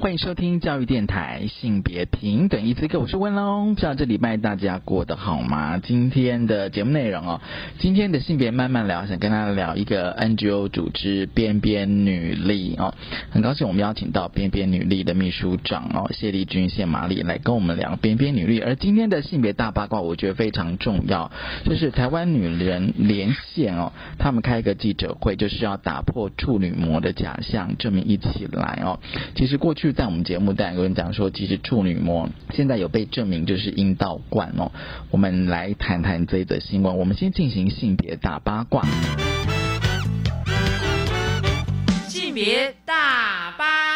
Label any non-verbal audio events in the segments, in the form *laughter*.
欢迎收听教育电台性别平等一次课，我是温龙。不知道这礼拜大家过得好吗？今天的节目内容哦，今天的性别慢慢聊，想跟大家聊一个 NGO 组织边边女力哦。很高兴我们邀请到边边女力的秘书长哦谢丽君谢玛丽来跟我们聊边边女力。而今天的性别大八卦，我觉得非常重要，就是台湾女人连线哦，他们开一个记者会，就是要打破处女膜的假象，证明一起来哦。其实过去在我们节目，带有人讲说，其实处女膜现在有被证明就是阴道冠哦。我们来谈谈这一则新闻。我们先进行性别大八卦。性别大八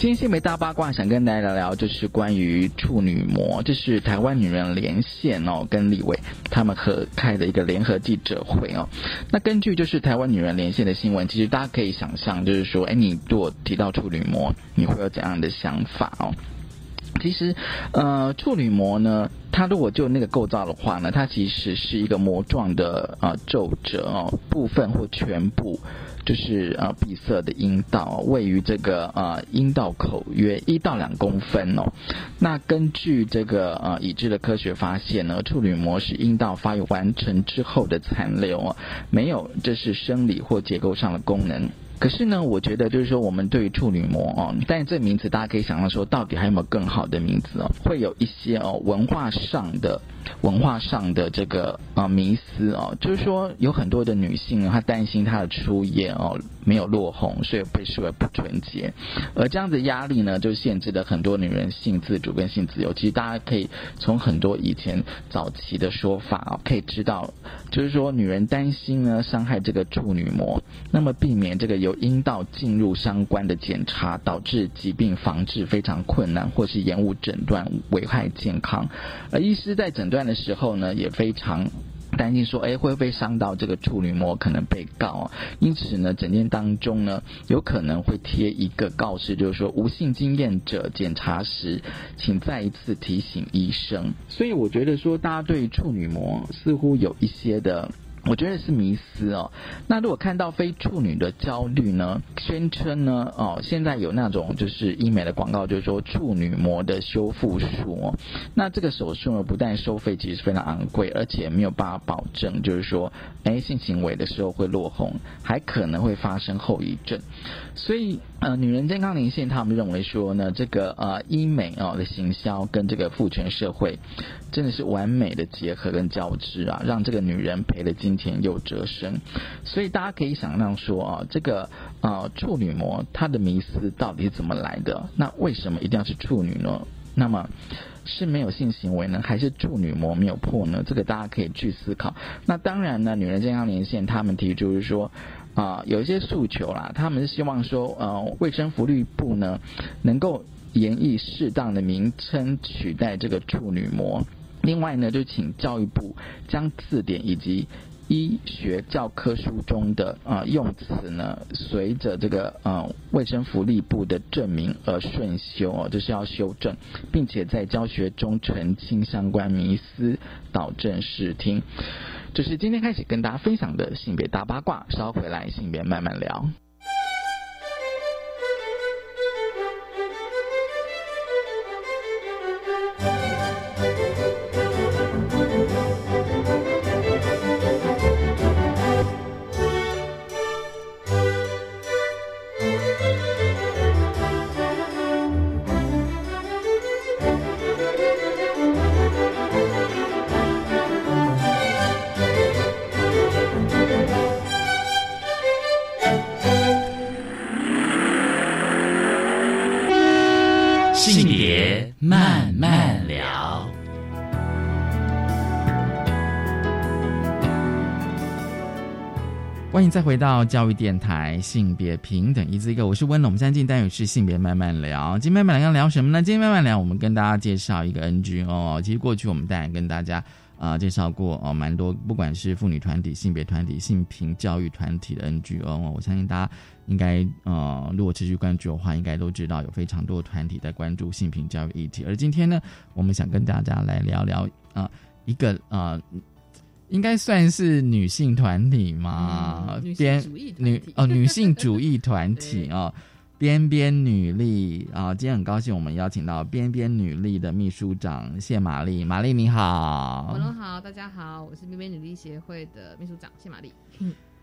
今天新闻大八卦，想跟大家聊聊，就是关于处女膜，这是台湾女人连线哦，跟李伟他们合开的一个联合记者会哦。那根据就是台湾女人连线的新闻，其实大家可以想象，就是说，哎，你如果提到处女膜，你会有怎样的想法哦？其实，呃，处女膜呢，它如果就那个构造的话呢，它其实是一个膜状的呃皱褶哦，部分或全部。就是呃闭塞的阴道，位于这个呃阴道口约一到两公分哦。那根据这个呃已知的科学发现呢，处女膜是阴道发育完成之后的残留哦，没有这是生理或结构上的功能。可是呢，我觉得就是说，我们对于处女膜哦，但这名词大家可以想象说，到底还有没有更好的名字哦？会有一些哦文化上的文化上的这个啊迷思哦，就是说有很多的女性她担心她的初夜哦没有落红，所以被视为不纯洁，而这样子压力呢，就限制了很多女人性自主跟性自由。其实大家可以从很多以前早期的说法哦，可以知道，就是说女人担心呢伤害这个处女膜，那么避免这个有。阴道进入相关的检查，导致疾病防治非常困难，或是延误诊断，危害健康。而医师在诊断的时候呢，也非常担心说，哎，会不会伤到这个处女膜，可能被告。因此呢，诊间当中呢，有可能会贴一个告示，就是说，无性经验者检查时，请再一次提醒医生。所以我觉得说，大家对处女膜似乎有一些的。我觉得是迷思哦。那如果看到非处女的焦虑呢？宣称呢？哦，现在有那种就是医美的广告，就是说处女膜的修复术哦。那这个手术呢，不但收费其实非常昂贵，而且没有办法保证，就是说，哎，性行为的时候会落红，还可能会发生后遗症。所以，呃，女人健康连线他们认为说呢，这个呃医美哦的行销跟这个父权社会真的是完美的结合跟交织啊，让这个女人赔了金钱又折身。所以大家可以想象说啊，这个呃处女膜它的迷思到底是怎么来的？那为什么一定要是处女呢？那么是没有性行为呢，还是处女膜没有破呢？这个大家可以去思考。那当然呢，女人健康连线他们提出是说。啊，有一些诉求啦，他们是希望说，呃，卫生福利部呢，能够研议适当的名称取代这个处女膜。另外呢，就请教育部将字典以及医学教科书中的啊用词呢，随着这个呃卫生福利部的证明而顺修哦，就是要修正，并且在教学中澄清相关迷思，导正视听。这是今天开始跟大家分享的性别大八卦，稍回来性别慢慢聊。欢迎再回到教育电台性别平等一字一个，我是温龙。我们现在进单元是性别慢慢聊，今天慢慢聊要聊什么呢？今天慢慢聊，我们跟大家介绍一个 NGO。其实过去我们当然跟大家啊介绍过哦，蛮多不管是妇女团体、性别团体、性平教育团体的 NGO 哦。我相信大家应该呃，如果持续关注的话，应该都知道有非常多的团体在关注性平教育议题。而今天呢，我们想跟大家来聊聊啊一个啊。应该算是女性团体嘛？边女哦，女性主义团体 *laughs* 哦，边边女力啊！今天很高兴，我们邀请到边边女力的秘书长谢玛丽。玛丽你好，文龙好，大家好，我是边边女力协会的秘书长谢玛丽。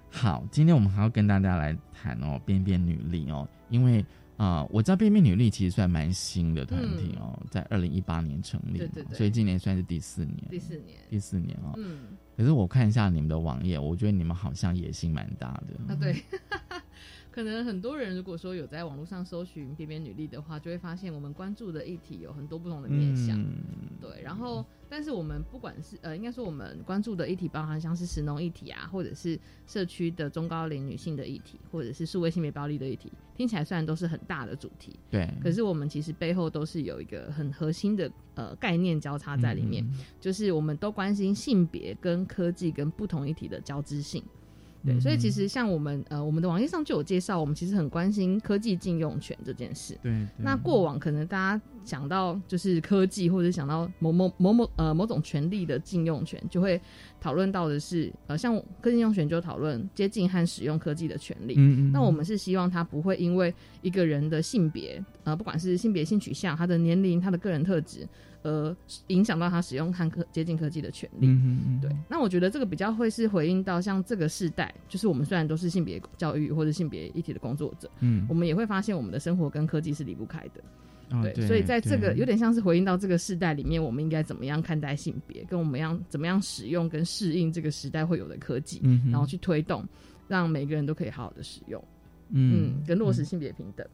好，今天我们还要跟大家来谈哦，边边女力哦，因为啊，我知道边边女力其实算蛮新的团体哦，在二零一八年成立，对对对，所以今年算是第四年，第四年，第四年哦，嗯。可是我看一下你们的网页，我觉得你们好像野心蛮大的。啊，对，*laughs* 可能很多人如果说有在网络上搜寻“边边女力”的话，就会发现我们关注的议题有很多不同的面向。对，然后。但是我们不管是呃，应该说我们关注的议题包含像是食农议题啊，或者是社区的中高龄女性的议题，或者是数位性别暴力的议题，听起来虽然都是很大的主题，对，可是我们其实背后都是有一个很核心的呃概念交叉在里面，就是我们都关心性别跟科技跟不同议题的交织性。对，所以其实像我们呃，我们的网页上就有介绍，我们其实很关心科技禁用权这件事。对，那过往可能大家想到就是科技，或者想到某某某某呃某种权利的禁用权，就会讨论到的是呃，像科技用权就讨论接近和使用科技的权利。嗯嗯。那我们是希望他不会因为一个人的性别呃，不管是性别性取向、他的年龄、他的个人特质。呃，影响到他使用和科接近科技的权利嗯嗯。对，那我觉得这个比较会是回应到像这个世代，就是我们虽然都是性别教育或者性别议题的工作者，嗯，我们也会发现我们的生活跟科技是离不开的。对，所以在这个有点像是回应到这个时代里面，我们应该怎么样看待性别，跟我们样怎么样使用跟适应这个时代会有的科技，然后去推动，让每个人都可以好好的使用，嗯，跟落实性别平等。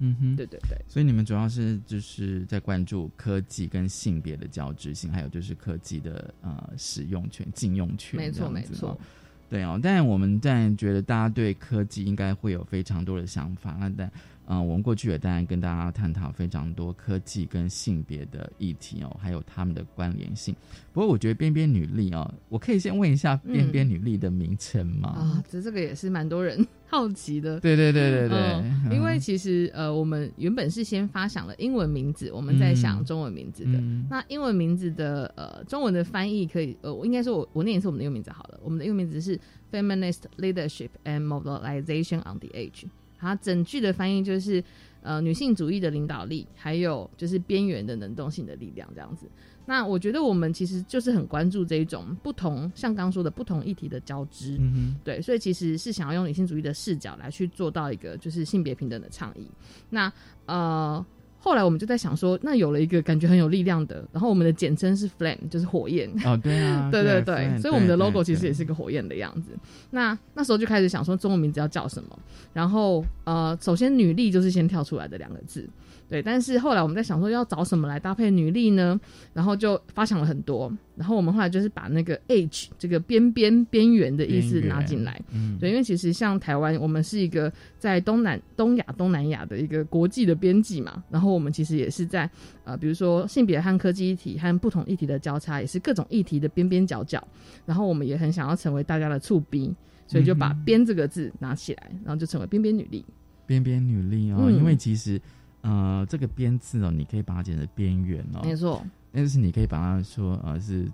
嗯哼，对对对，所以你们主要是就是在关注科技跟性别的交织性，还有就是科技的呃使用权、禁用权，没错没错，对哦。但我们在觉得大家对科技应该会有非常多的想法，那但。嗯，我们过去也当然跟大家探讨非常多科技跟性别的议题哦，还有他们的关联性。不过我觉得边边女力哦，我可以先问一下边边女力的名称吗？啊，这这个也是蛮多人 *laughs* 好奇的。对对对对对，因为其实呃，我们原本是先发想了英文名字，我们在想中文名字的。那英文名字的呃中文的翻译可以呃，我应该说我我念一次我们的英文名字好了。我们的英文名字是 Feminist Leadership and Mobilization on the Age。它整句的翻译就是，呃，女性主义的领导力，还有就是边缘的能动性的力量这样子。那我觉得我们其实就是很关注这一种不同，像刚说的不同议题的交织，嗯对，所以其实是想要用女性主义的视角来去做到一个就是性别平等的倡议。那呃。后来我们就在想说，那有了一个感觉很有力量的，然后我们的简称是 Flame，就是火焰。哦，对啊，对 *laughs* 对对，所以我们的 logo 其实也是个火焰的样子。那那时候就开始想说，中文名字要叫什么？然后呃，首先女力就是先跳出来的两个字。对，但是后来我们在想说要找什么来搭配女力呢？然后就发想了很多。然后我们后来就是把那个 age 这个边边边缘的意思拿进来。嗯，对，因为其实像台湾，我们是一个在东南东亚、东南亚的一个国际的边际嘛。然后我们其实也是在呃，比如说性别和科技议题和不同议题的交叉，也是各种议题的边边角角。然后我们也很想要成为大家的触鼻，所以就把边这个字拿起来，然后就成为边边女力。边边女力哦，因为其实。呃，这个边字哦，你可以把它剪成边缘哦，没错。但是你可以把它说呃是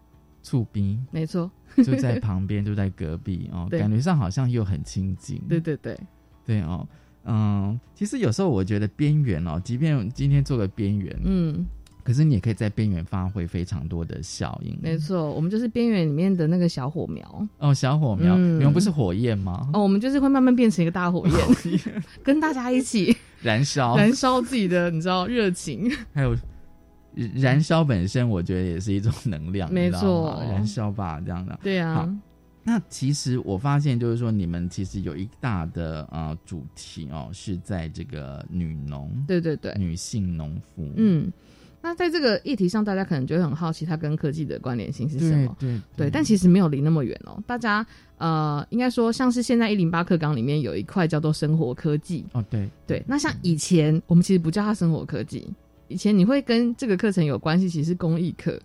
促兵，没错，就在旁边，就在隔壁哦，*laughs* 感觉上好像又很亲近。对对对，对哦，嗯，其实有时候我觉得边缘哦，即便今天做个边缘，嗯，可是你也可以在边缘发挥非常多的效应。没错，我们就是边缘里面的那个小火苗哦，小火苗，你们不是火焰吗？哦，我们就是会慢慢变成一个大火焰，*laughs* *laughs* 跟大家一起。燃烧，燃烧自己的，你知道热情。还有燃烧本身，我觉得也是一种能量，没错，燃烧吧，这样的。对啊。那其实我发现，就是说，你们其实有一大的呃主题哦，是在这个女农，对对对，女性农夫。嗯，那在这个议题上，大家可能就会很好奇，它跟科技的关联性是什么？对对，但其实没有离那么远哦。大家呃，应该说像是现在一零八课纲里面有一块叫做生活科技哦，对对。那像以前我们其实不叫它生活科技，以前你会跟这个课程有关系，其实是公益课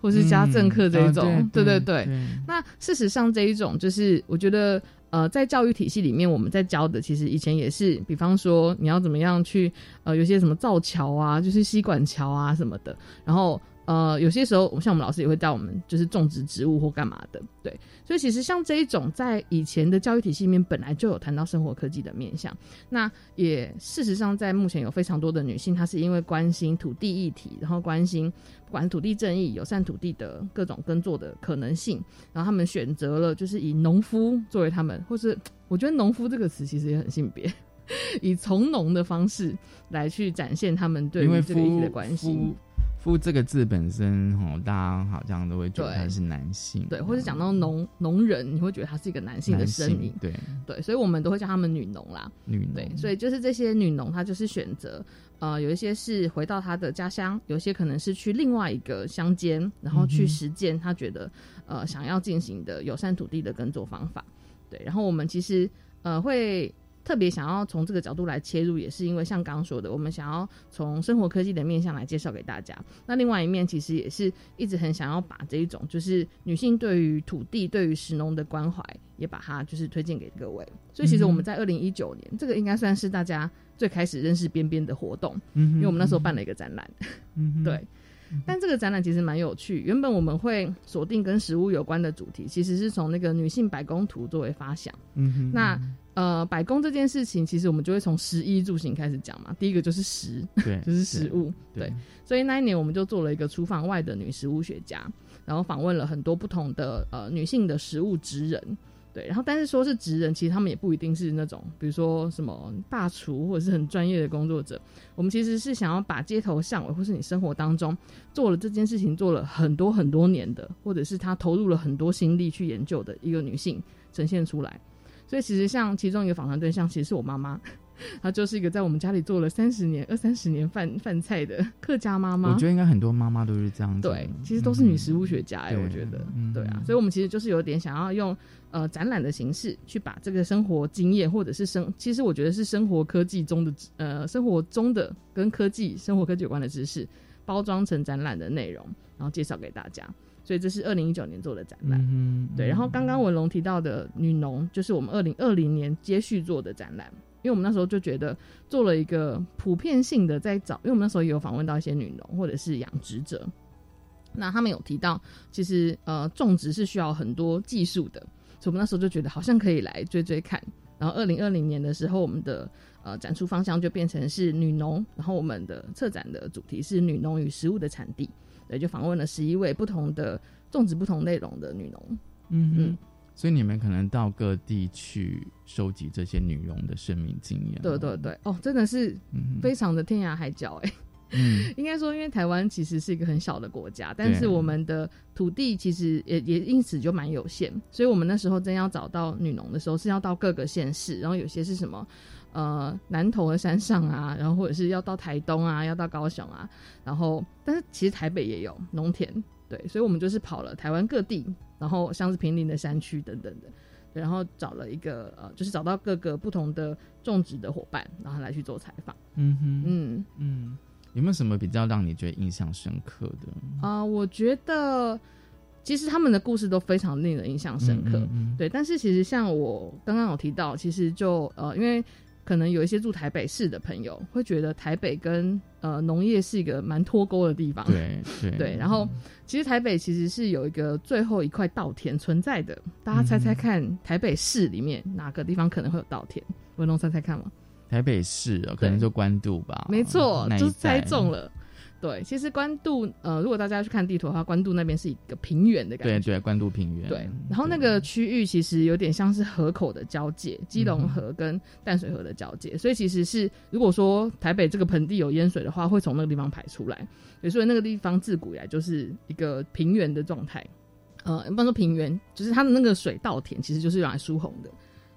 或是家政课这一种，对对对。那事实上这一种就是我觉得。呃，在教育体系里面，我们在教的其实以前也是，比方说你要怎么样去，呃，有些什么造桥啊，就是吸管桥啊什么的，然后。呃，有些时候，像我们老师也会带我们，就是种植植物或干嘛的，对。所以其实像这一种，在以前的教育体系里面，本来就有谈到生活科技的面向。那也事实上，在目前有非常多的女性，她是因为关心土地议题，然后关心不管是土地正义、友善土地的各种耕作的可能性，然后他们选择了就是以农夫作为他们，或是我觉得“农夫”这个词其实也很性别，以从农的方式来去展现他们对于这个议题的关心。夫这个字本身，哦，大家好像都会觉得他是男性，对，或者讲到农农人，你会觉得他是一个男性的身影，对。对，所以我们都会叫他们女农啦，女农，对，所以就是这些女农，她就是选择，呃，有一些是回到她的家乡，有些可能是去另外一个乡间，然后去实践她觉得，呃，想要进行的友善土地的耕作方法，对，然后我们其实，呃，会。特别想要从这个角度来切入，也是因为像刚刚说的，我们想要从生活科技的面向来介绍给大家。那另外一面，其实也是一直很想要把这一种，就是女性对于土地、对于石农的关怀，也把它就是推荐给各位。所以，其实我们在二零一九年，这个应该算是大家最开始认识边边的活动，因为我们那时候办了一个展览，*laughs* 对。但这个展览其实蛮有趣。原本我们会锁定跟食物有关的主题，其实是从那个女性白宫图作为发想。嗯哼。那呃，百工这件事情，其实我们就会从食衣住行开始讲嘛。第一个就是食，对，*laughs* 就是食物，对。所以那一年我们就做了一个厨房外的女食物学家，然后访问了很多不同的呃女性的食物职人。对，然后但是说是职人，其实他们也不一定是那种，比如说什么大厨或者是很专业的工作者。我们其实是想要把街头巷尾，或是你生活当中做了这件事情做了很多很多年的，或者是他投入了很多心力去研究的一个女性呈现出来。所以其实像其中一个访谈对象，其实是我妈妈。她就是一个在我们家里做了三十年、二三十年饭饭菜的客家妈妈。我觉得应该很多妈妈都是这样子。对，其实都是女食物学家哎，我觉得，对啊。所以，我们其实就是有点想要用呃展览的形式去把这个生活经验，或者是生，其实我觉得是生活科技中的呃生活中的跟科技、生活科技有关的知识，包装成展览的内容，然后介绍给大家。所以这是二零一九年做的展览。嗯，对。然后刚刚文龙提到的女农，就是我们二零二零年接续做的展览。因为我们那时候就觉得做了一个普遍性的在找，因为我们那时候也有访问到一些女农或者是养殖者，那他们有提到，其实呃种植是需要很多技术的，所以我们那时候就觉得好像可以来追追看。然后二零二零年的时候，我们的呃展出方向就变成是女农，然后我们的策展的主题是女农与食物的产地，对，就访问了十一位不同的种植不同内容的女农，嗯嗯。所以你们可能到各地去收集这些女佣的生命经验。对对对，哦，真的是非常的天涯海角哎。嗯，*laughs* 应该说，因为台湾其实是一个很小的国家，但是我们的土地其实也也因此就蛮有限。所以我们那时候真要找到女农的时候，是要到各个县市，然后有些是什么呃南投的山上啊，然后或者是要到台东啊，要到高雄啊，然后但是其实台北也有农田。对，所以我们就是跑了台湾各地，然后像是平林的山区等等的，然后找了一个呃，就是找到各个不同的种植的伙伴，然后来去做采访。嗯哼，嗯嗯，有没有什么比较让你觉得印象深刻的？啊，我觉得其实他们的故事都非常令人印象深刻。对，但是其实像我刚刚有提到，其实就呃，因为。可能有一些住台北市的朋友会觉得台北跟呃农业是一个蛮脱钩的地方，对对 *laughs* 对。然后其实台北其实是有一个最后一块稻田存在的，大家猜猜看，台北市里面哪个地方可能会有稻田？文龙猜猜看吗？台北市可能就关渡吧，没错，就是猜中了。对，其实关渡，呃，如果大家去看地图的话，关渡那边是一个平原的感觉。对对，关渡平原。对，然后那个区域其实有点像是河口的交界，基隆河跟淡水河的交界，所以其实是如果说台北这个盆地有淹水的话，会从那个地方排出来。所以那个地方自古以来就是一个平原的状态。呃，不能说平原，就是它的那个水稻田其实就是用来疏洪的。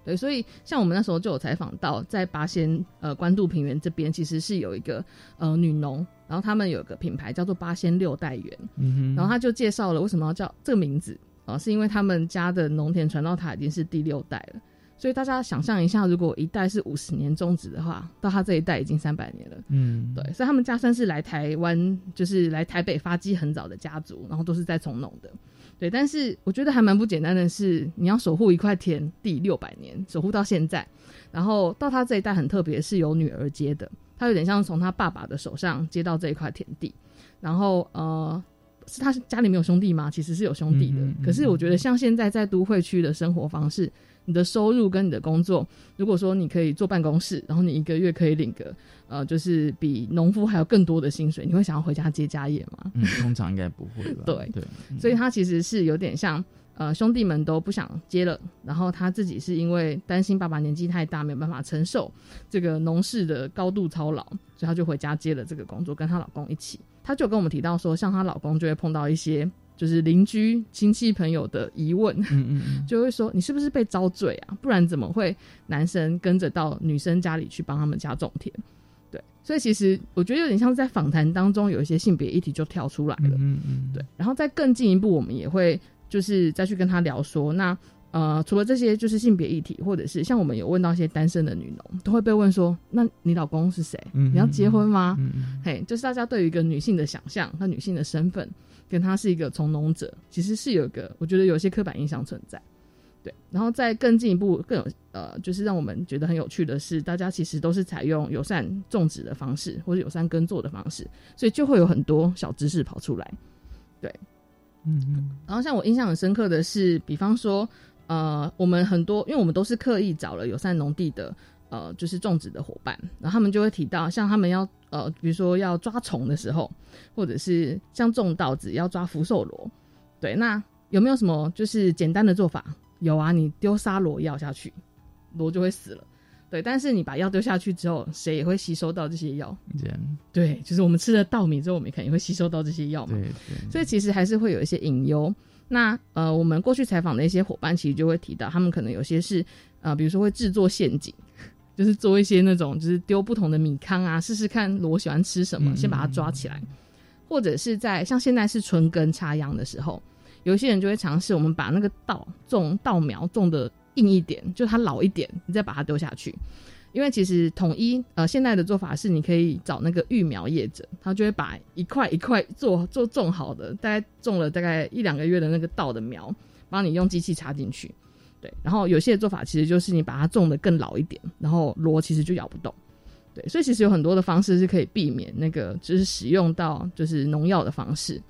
对，所以像我们那时候就有采访到，在八仙呃关渡平原这边，其实是有一个呃女农，然后他们有个品牌叫做八仙六代园，嗯然后他就介绍了为什么要叫这个名字啊、是因为他们家的农田传到他已经是第六代了。所以大家想象一下，如果一代是五十年种植的话，到他这一代已经三百年了。嗯，对，所以他们家算是来台湾，就是来台北发迹很早的家族，然后都是在从农的。对，但是我觉得还蛮不简单的是，你要守护一块田地六百年，守护到现在，然后到他这一代很特别，是由女儿接的，他有点像从他爸爸的手上接到这一块田地，然后呃。是他家里没有兄弟吗？其实是有兄弟的，嗯嗯嗯可是我觉得像现在在都会区的生活方式，你的收入跟你的工作，如果说你可以坐办公室，然后你一个月可以领个呃，就是比农夫还有更多的薪水，你会想要回家接家业吗？嗯，通常应该不会吧？对对，嗯所以他其实是有点像呃兄弟们都不想接了，然后他自己是因为担心爸爸年纪太大，没有办法承受这个农事的高度操劳，所以他就回家接了这个工作，跟她老公一起。她就跟我们提到说，像她老公就会碰到一些就是邻居亲戚朋友的疑问，嗯嗯嗯，*laughs* 就会说你是不是被遭罪啊？不然怎么会男生跟着到女生家里去帮他们家种田？对，所以其实我觉得有点像是在访谈当中有一些性别议题就跳出来了。嗯嗯，对，然后再更进一步，我们也会就是再去跟他聊说，那呃，除了这些就是性别议题，或者是像我们有问到一些单身的女农，都会被问说，那你老公是谁？嗯你要结婚吗？嗯嗯嘿，就是大家对于一个女性的想象，和女性的身份，跟他是一个从农者，其实是有一个我觉得有些刻板印象存在。对，然后再更进一步，更有呃，就是让我们觉得很有趣的是，大家其实都是采用友善种植的方式，或者友善耕作的方式，所以就会有很多小知识跑出来。对嗯嗯然后像我印象很深刻的是，比方说，呃，我们很多，因为我们都是刻意找了友善农地的，呃，就是种植的伙伴，然后他们就会提到，像他们要，呃，比如说要抓虫的时候，或者是像种稻子要抓福寿螺，对，那有没有什么就是简单的做法？有啊，你丢沙螺药下去，螺就会死了。对，但是你把药丢下去之后，谁也会吸收到这些药？这样，对，就是我们吃了稻米之后，我们肯定会吸收到这些药嘛。对对，所以其实还是会有一些隐忧。那呃，我们过去采访的一些伙伴，其实就会提到，他们可能有些是呃，比如说会制作陷阱，就是做一些那种就是丢不同的米糠啊，试试看螺喜欢吃什么，嗯先把它抓起来，或者是在像现在是春耕插秧的时候，有一些人就会尝试我们把那个稻种稻苗种的硬一点，就它老一点，你再把它丢下去。因为其实统一呃现在的做法是，你可以找那个育苗业者，他就会把一块一块做做种好的，大概种了大概一两个月的那个稻的苗，帮你用机器插进去。对，然后有些的做法其实就是你把它种的更老一点，然后螺其实就咬不动。对，所以其实有很多的方式是可以避免那个就是使用到就是农药的方式。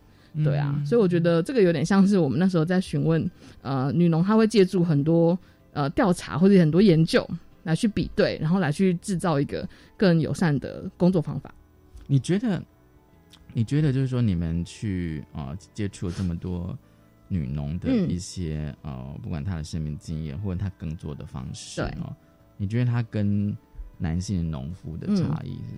对啊，所以我觉得这个有点像是我们那时候在询问呃女农，她会借助很多呃调查或者很多研究来去比对，然后来去制造一个更友善的工作方法。你觉得？你觉得就是说，你们去啊、呃接触了这么多女农的嗯一些、呃，不管她的生命经验或者她耕作的方式对哦，你觉得她跟男性农夫的差异是？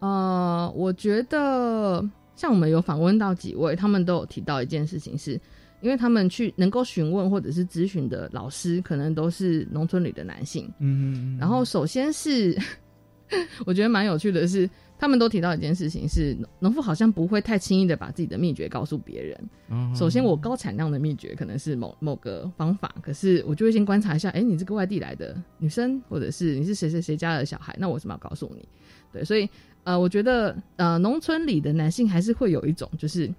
呃，我觉得像我们有访问到几位，他们都有提到一件事情是，因为他们去能够询问或者是咨询的老师，可能都是农村里的男性。嗯然后首先是，*laughs* 我觉得蛮有趣的是，他们都提到一件事情是，农夫好像不会太轻易的把自己的秘诀告诉别人。后首先，我高产量的秘诀可能是某某个方法，可是我就会先观察一下，哎，你这个外地来的女生，或者是你是谁谁谁家的小孩，那我为什么要告诉你？对，所以呃，我觉得呃，农村里的男性还是会有一种就是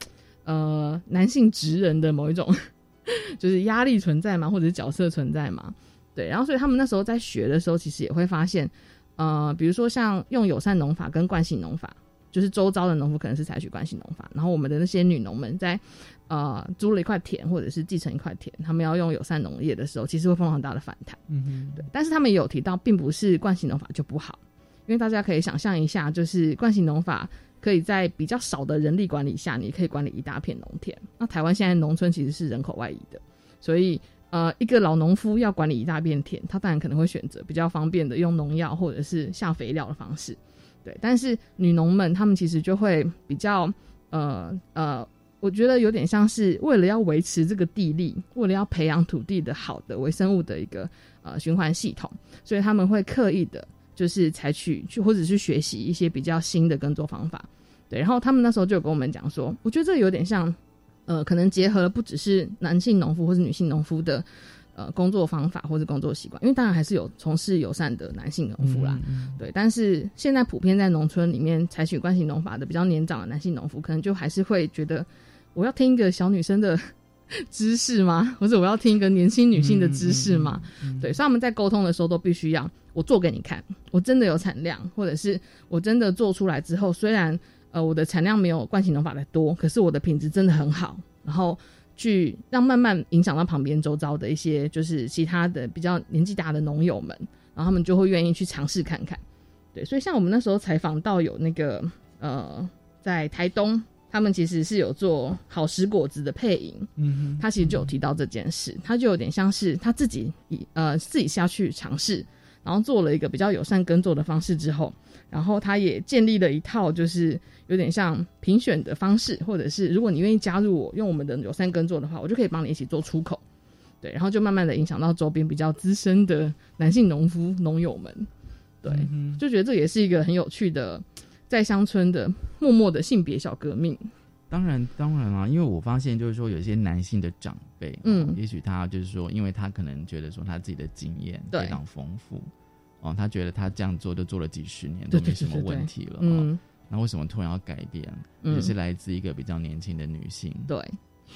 呃，男性职人的某一种 *laughs* 就是压力存在嘛，或者是角色存在嘛。对，然后所以他们那时候在学的时候，其实也会发现，呃，比如说像用友善农法跟惯性农法，就是周遭的农夫可能是采取惯性农法，然后我们的那些女农们在呃租了一块田或者是继承一块田，他们要用友善农业的时候，其实会碰到很大的反弹。嗯哼，对，但是他们也有提到，并不是惯性农法就不好，因为大家可以想象一下，就是惯性农法可以在比较少的人力管理下，你可以管理一大片农田。那台湾现在农村其实是人口外移的，所以呃，一个老农夫要管理一大片田，他当然可能会选择比较方便的用农药或者是下肥料的方式。对，但是女农们她们其实就会比较呃呃。我觉得有点像是为了要维持这个地力，为了要培养土地的好的微生物的一个呃循环系统，所以他们会刻意的，就是采取去或者是学习一些比较新的耕作方法。对，然后他们那时候就有跟我们讲说，我觉得这有点像，呃，可能结合了不只是男性农夫或是女性农夫的呃工作方法或者工作习惯，因为当然还是有从事友善的男性农夫啦。对，但是现在普遍在农村里面采取惯性农法的比较年长的男性农夫，可能就还是会觉得。我要听一个小女生的 *laughs* 知识吗？或者我要听一个年轻女性的知识吗？对，所以他们在沟通的时候都必须要我做给你看，我真的有产量，或者是我真的做出来之后，虽然呃我的产量没有惯性农法的多，可是我的品质真的很好，然后去让慢慢影响到旁边周遭的一些就是其他的比较年纪大的农友们，然后他们就会愿意去尝试看看。对，所以像我们那时候采访到有那个呃在台东。他们其实是有做好食果子的配营，嗯哼，他其实就有提到这件事，他就有点像是他自己以呃自己下去尝试，然后做了一个比较友善耕作的方式之后，然后他也建立了一套就是有点像评选的方式，或者是如果你愿意加入我用我们的友善耕作的话，我就可以帮你一起做出口，对，然后就慢慢的影响到周边比较资深的男性农夫农友们，对，就觉得这也是一个很有趣的。在乡村的默默的性别小革命，当然当然啊，因为我发现就是说，有些男性的长辈，嗯，也许他就是说，因为他可能觉得说他自己的经验非常丰富，哦，他觉得他这样做就做了几十年都没什么问题了，嗯，那为什么突然要改变？也是来自一个比较年轻的女性，对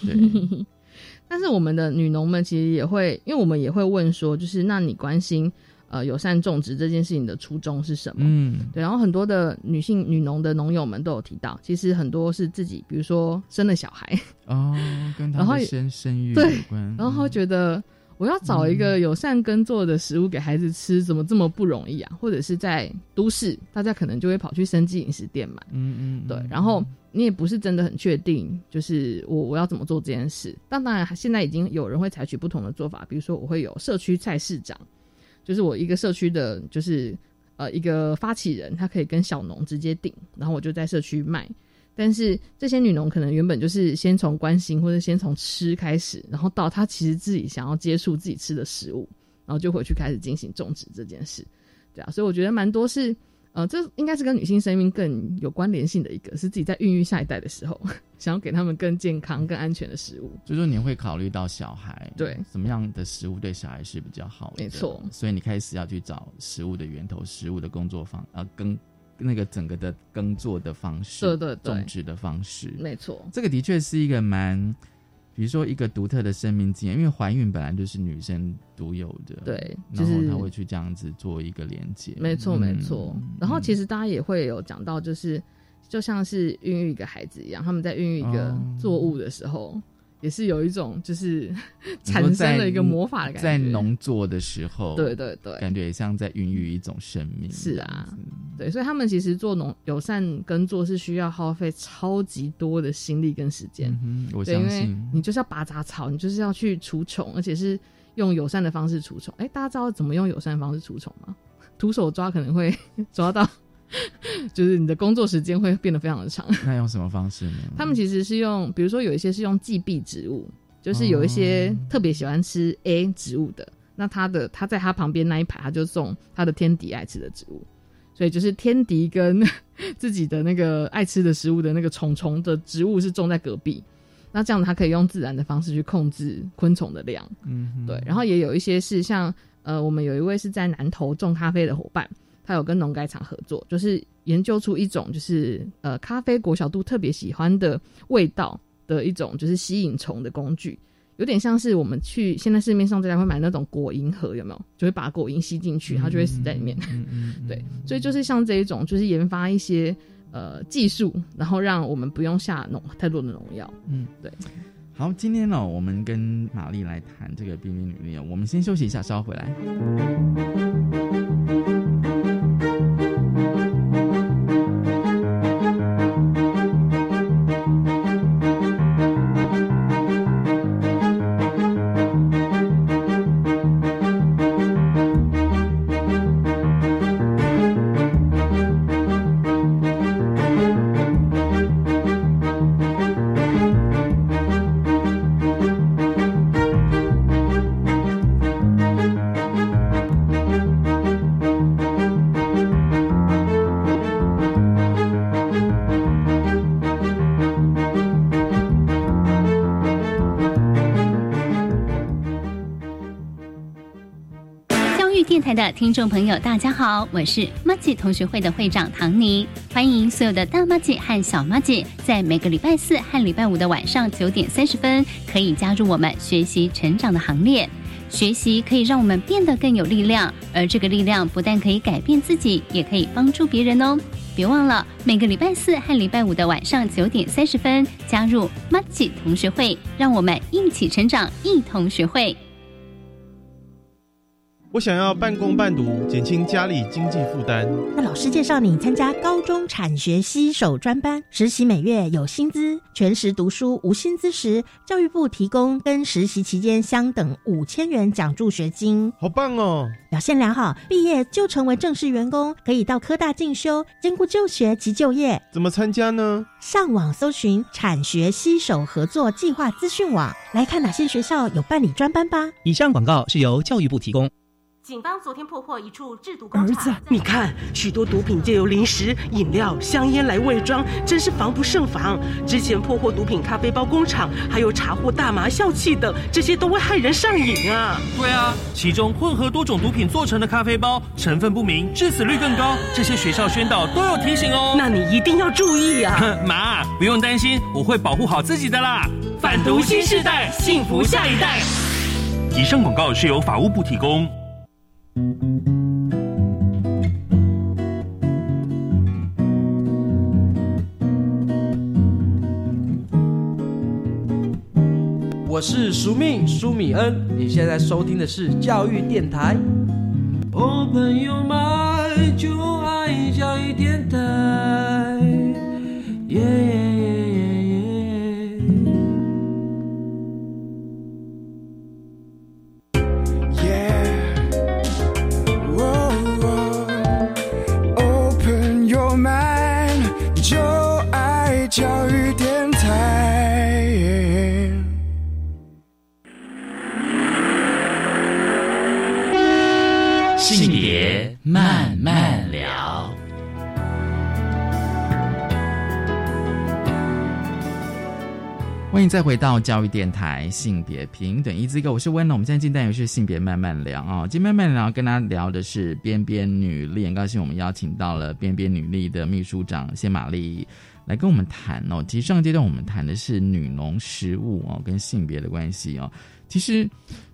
对。*laughs* 但是我们的女农们其实也会，因为我们也会问说，就是那你关心？呃，友善种植这件事情的初衷是什么？嗯，对。然后很多的女性女农的农友们都有提到，其实很多是自己，比如说生了小孩哦，*laughs* 跟他们生生育有关，然后觉得我要找一个友善耕作的食物给孩子吃，怎么这么不容易啊？或者是在都市，大家可能就会跑去生计饮食店买，嗯嗯，对。然后你也不是真的很确定，就是我我要怎么做这件事。但当然，现在已经有人会采取不同的做法，比如说我会有社区菜市长。就是我一个社区的，就是呃一个发起人，他可以跟小农直接订，然后我就在社区卖。但是这些女农可能原本就是先从关心或者先从吃开始，然后到她其实自己想要接触自己吃的食物，然后就回去开始进行种植这件事，对啊，所以我觉得蛮多是。呃，这应该是跟女性生命更有关联性的一个，是自己在孕育下一代的时候，*laughs* 想要给他们更健康、更安全的食物。就是说，你会考虑到小孩，对，什么样的食物对小孩是比较好的？没错。所以你开始要去找食物的源头、食物的工作方，呃，耕那个整个的耕作的方式，对对对，种植的方式，没错。这个的确是一个蛮。比如说一个独特的生命经验，因为怀孕本来就是女生独有的，对，然后她会去这样子做一个连接，没错没错。然后其实大家也会有讲到，就是就像是孕育一个孩子一样，他们在孕育一个作物的时候。也是有一种，就是产生了一个魔法的感觉。在农作的时候，对对对，感觉也像在孕育一种生命。是啊，对，所以他们其实做农友善耕作是需要耗费超级多的心力跟时间。嗯，我相信你就是要拔杂草，你就是要去除虫，而且是用友善的方式除虫。哎，大家知道怎么用友善的方式除虫吗？徒手抓可能会 *laughs* 抓到。*laughs* 就是你的工作时间会变得非常的长。*laughs* 那用什么方式呢？他们其实是用，比如说有一些是用寄币植物，就是有一些特别喜欢吃 A 植物的，那他的他在他旁边那一排，他就送他的天敌爱吃的植物，所以就是天敌跟 *laughs* 自己的那个爱吃的食物的那个虫虫的植物是种在隔壁，那这样他可以用自然的方式去控制昆虫的量。嗯，对。然后也有一些是像呃，我们有一位是在南投种咖啡的伙伴。他有跟农改场合作，就是研究出一种就是呃咖啡果小度特别喜欢的味道的一种就是吸引虫的工具，有点像是我们去现在市面上大家会买那种果蝇盒，有没有？就会把果蝇吸进去，它就会死在里面。*laughs* 对，所以就是像这一种，就是研发一些呃技术，然后让我们不用下农太多的农药。嗯，对。好，今天呢，我们跟玛丽来谈这个冰冰女力，我们先休息一下，稍后回来。听众朋友，大家好，我是马吉同学会的会长唐尼，欢迎所有的大马吉和小马吉，在每个礼拜四和礼拜五的晚上九点三十分，可以加入我们学习成长的行列。学习可以让我们变得更有力量，而这个力量不但可以改变自己，也可以帮助别人哦。别忘了每个礼拜四和礼拜五的晚上九点三十分，加入马吉同学会，让我们一起成长，一同学会。我想要半工半读，减轻家里经济负担。那老师介绍你参加高中产学携手专班，实习每月有薪资，全时读书无薪资时，教育部提供跟实习期间相等五千元奖助学金。好棒哦！表现良好，毕业就成为正式员工，可以到科大进修，兼顾就学及就业。怎么参加呢？上网搜寻产学携手合作计划资讯网，来看哪些学校有办理专班吧。以上广告是由教育部提供。警方昨天破获一处制毒工厂。儿子，你看，许多毒品借由零食、饮料、香烟来伪装，真是防不胜防。之前破获毒品咖啡包工厂，还有查获大麻笑气等，这些都会害人上瘾啊。对啊，其中混合多种毒品做成的咖啡包，成分不明，致死率更高。这些学校宣导都有提醒哦。那你一定要注意啊。*laughs* 妈，不用担心，我会保护好自己的啦。反毒新时代，幸福下一代。以上广告是由法务部提供。我是苏命苏米恩，你现在收听的是教育电台。Open your mind，就爱教育电台。慢欢迎再回到教育电台性别平等一字一个，我是温龙。我们现在进单元是性别慢慢聊啊，今天慢慢聊跟大家聊的是边边女力，很高兴我们邀请到了边边女力的秘书长谢玛丽来跟我们谈哦。其实上阶段我们谈的是女农食物哦，跟性别的关系哦。其实，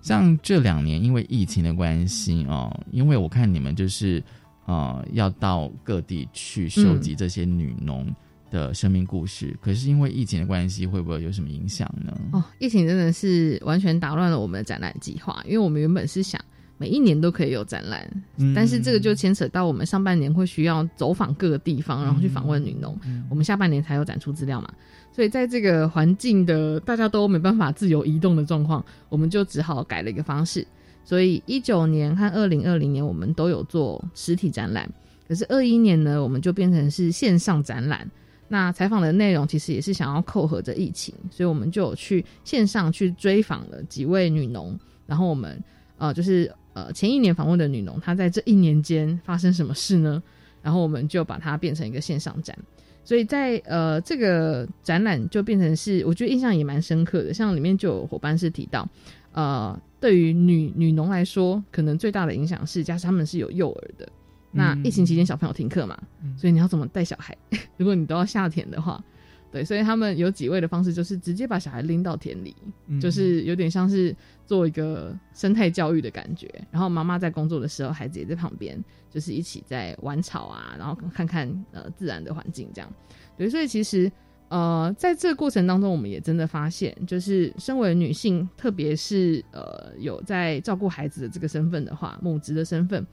像这两年因为疫情的关系哦，因为我看你们就是呃要到各地去收集这些女农的生命故事，可是因为疫情的关系，会不会有什么影响呢？哦，疫情真的是完全打乱了我们的展览计划，因为我们原本是想每一年都可以有展览，但是这个就牵扯到我们上半年会需要走访各个地方，然后去访问女农，我们下半年才有展出资料嘛。所以在这个环境的大家都没办法自由移动的状况，我们就只好改了一个方式。所以一九年和二零二零年我们都有做实体展览，可是二一年呢，我们就变成是线上展览。那采访的内容其实也是想要扣合着疫情，所以我们就有去线上去追访了几位女农，然后我们呃就是呃前一年访问的女农，她在这一年间发生什么事呢？然后我们就把它变成一个线上展。所以在呃这个展览就变成是，我觉得印象也蛮深刻的。像里面就有伙伴是提到，呃，对于女女农来说，可能最大的影响是，加上他们是有幼儿的，那疫情期间小朋友停课嘛，所以你要怎么带小孩？*laughs* 如果你都要下田的话。对，所以他们有几位的方式，就是直接把小孩拎到田里，就是有点像是做一个生态教育的感觉。然后妈妈在工作的时候，孩子也在旁边，就是一起在玩草啊，然后看看呃自然的环境这样。对，所以其实呃在这个过程当中，我们也真的发现，就是身为女性，特别是呃有在照顾孩子的这个身份的话，母职的身份。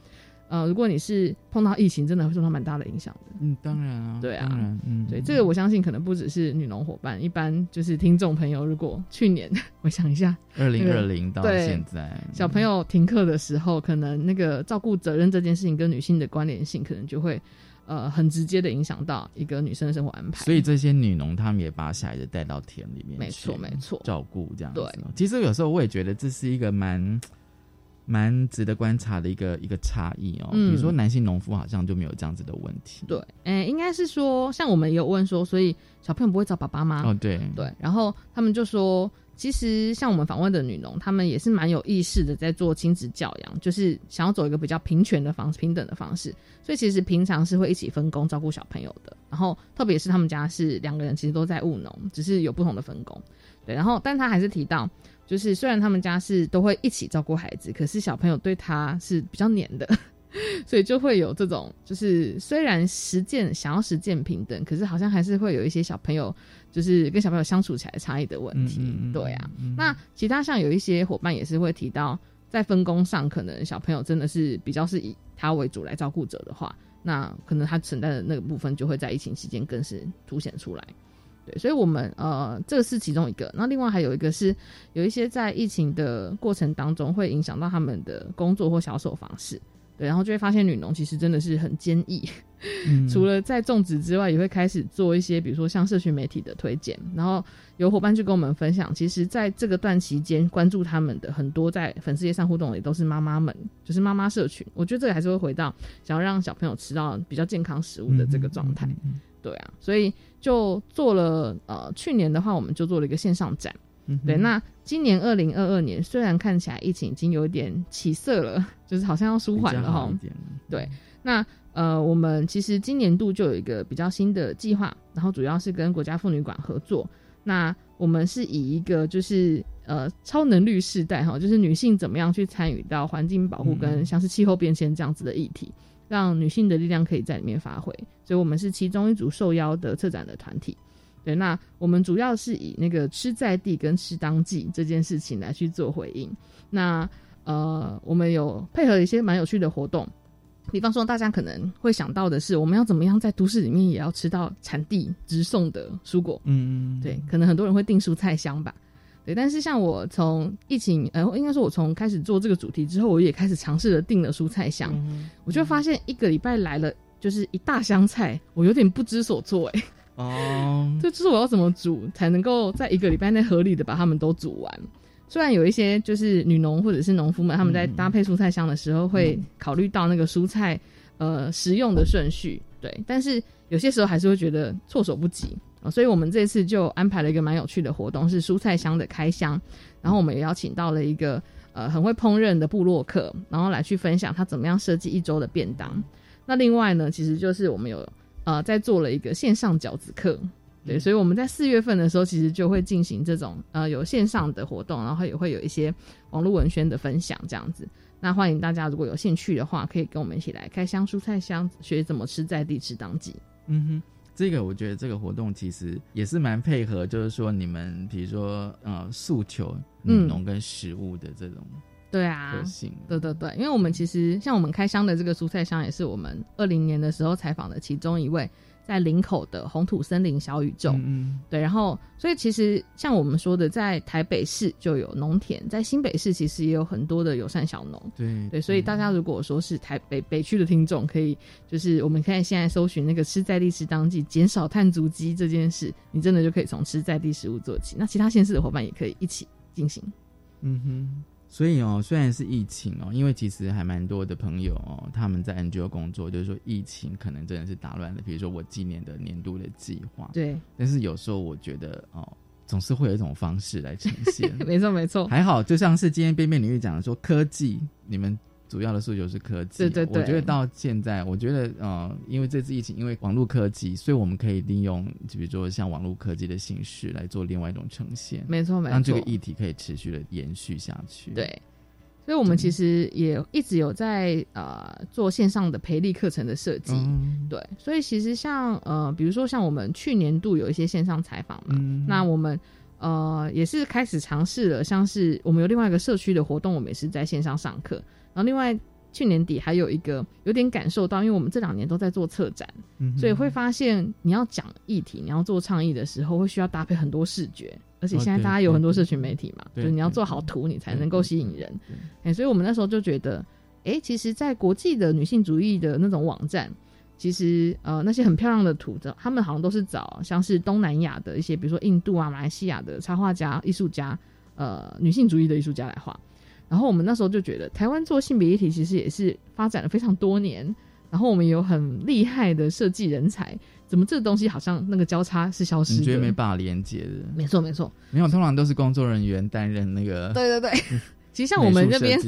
呃，如果你是碰到疫情，真的会受到蛮大的影响的。嗯，当然啊，对啊，嗯，对，这个我相信可能不只是女农伙伴，一般就是听众朋友，如果去年 *laughs* 我想一下，二零二零到现在，小朋友停课的时候，可能那个照顾责任这件事情跟女性的关联性，可能就会呃很直接的影响到一个女生的生活安排。所以这些女农，她们也把小孩子带到田里面，没错没错，照顾这样。对，其实有时候我也觉得这是一个蛮。蛮值得观察的一个一个差异哦，比如说男性农夫好像就没有这样子的问题。对，哎，应该是说，像我们也有问说，所以小朋友不会找爸爸吗？哦，对对。然后他们就说，其实像我们访问的女农，他们也是蛮有意识的在做亲子教养，就是想要走一个比较平权的方式、平等的方式。所以其实平常是会一起分工照顾小朋友的。然后特别是他们家是两个人，其实都在务农，只是有不同的分工。对，然后但他还是提到，就是虽然他们家是都会一起照顾孩子，可是小朋友对他是比较黏的。*laughs* 所以就会有这种，就是虽然实践想要实践平等，可是好像还是会有一些小朋友，就是跟小朋友相处起来差异的问题。对啊，那其他像有一些伙伴也是会提到，在分工上，可能小朋友真的是比较是以他为主来照顾者的话，那可能他承担的那个部分就会在疫情期间更是凸显出来。对，所以我们呃，这个是其中一个。那另外还有一个是，有一些在疫情的过程当中会影响到他们的工作或销售方式。对，然后就会发现女农其实真的是很坚毅，*laughs* 除了在种植之外，也会开始做一些，比如说像社群媒体的推荐。然后有伙伴就跟我们分享，其实在这个段期间，关注他们的很多在粉丝页上互动的也都是妈妈们，就是妈妈社群。我觉得这个还是会回到想要让小朋友吃到比较健康食物的这个状态。对啊，所以就做了呃，去年的话，我们就做了一个线上展。对，那今年二零二二年虽然看起来疫情已经有点起色了，*laughs* 就是好像要舒缓了哈。对，那呃，我们其实今年度就有一个比较新的计划，然后主要是跟国家妇女馆合作。那我们是以一个就是呃超能力世代哈，就是女性怎么样去参与到环境保护跟像是气候变迁这样子的议题，让女性的力量可以在里面发挥。所以我们是其中一组受邀的策展的团体。对，那我们主要是以那个吃在地跟吃当季这件事情来去做回应。那呃，我们有配合一些蛮有趣的活动，比方说大家可能会想到的是，我们要怎么样在都市里面也要吃到产地直送的蔬果？嗯，对，可能很多人会订蔬菜箱吧。对，但是像我从疫情，呃，应该说我从开始做这个主题之后，我也开始尝试着订了蔬菜箱，我就发现一个礼拜来了就是一大箱菜，我有点不知所措，哎。*laughs* 哦，这就是我要怎么煮才能够在一个礼拜内合理的把它们都煮完。虽然有一些就是女农或者是农夫们，他们在搭配蔬菜箱的时候会考虑到那个蔬菜呃食用的顺序，对，但是有些时候还是会觉得措手不及啊。所以我们这次就安排了一个蛮有趣的活动，是蔬菜箱的开箱。然后我们也邀请到了一个呃很会烹饪的部落客，然后来去分享他怎么样设计一周的便当。那另外呢，其实就是我们有。呃，在做了一个线上饺子课，对，所以我们在四月份的时候，其实就会进行这种呃有线上的活动，然后也会有一些网络文宣的分享这样子。那欢迎大家如果有兴趣的话，可以跟我们一起来开箱蔬菜箱，学怎么吃在地吃当季。嗯哼，这个我觉得这个活动其实也是蛮配合，就是说你们比如说呃诉求农跟食物的这种。对啊，对对对，因为我们其实像我们开箱的这个蔬菜箱，也是我们二零年的时候采访的其中一位在林口的红土森林小宇宙。嗯，对，然后所以其实像我们说的，在台北市就有农田，在新北市其实也有很多的友善小农。对对，所以大家如果说是台北北区的听众，可以就是我们可以现在搜寻那个吃在地吃当季，减少碳足迹这件事，你真的就可以从吃在地食物做起。那其他县市的伙伴也可以一起进行。嗯哼。所以哦，虽然是疫情哦，因为其实还蛮多的朋友哦，他们在 NGO 工作，就是说疫情可能真的是打乱了，比如说我今年的年度的计划。对。但是有时候我觉得哦，总是会有一种方式来呈现。*laughs* 没错，没错。还好，就像是今天边边领域讲的说，科技你们。主要的诉求是科技，对对对。我觉得到现在，我觉得呃，因为这次疫情，因为网络科技，所以我们可以利用，就比如说像网络科技的形式来做另外一种呈现，没错没错，让这个议题可以持续的延续下去。对，所以我们其实也一直有在呃做线上的培力课程的设计。对，所以其实像呃，比如说像我们去年度有一些线上采访嘛，那我们呃也是开始尝试了，像是我们有另外一个社区的活动，我们也是在线上上课。然后另外去年底还有一个有点感受到，因为我们这两年都在做策展，所以会发现你要讲议题、你要做倡议的时候，会需要搭配很多视觉，而且现在大家有很多社群媒体嘛，就是你要做好图，你才能够吸引人。哎，所以我们那时候就觉得，哎，其实，在国际的女性主义的那种网站，其实呃那些很漂亮的图的，他们好像都是找像是东南亚的一些，比如说印度啊、马来西亚的插画家、艺术家，呃，女性主义的艺术家来画。然后我们那时候就觉得，台湾做性别议题其实也是发展了非常多年，然后我们有很厉害的设计人才怎么这个东西好像那个交叉是消失？你觉得没办法连接的？没错，没错。没有，通常都是工作人员担任那个。对对对。*laughs* 其实像我们这边，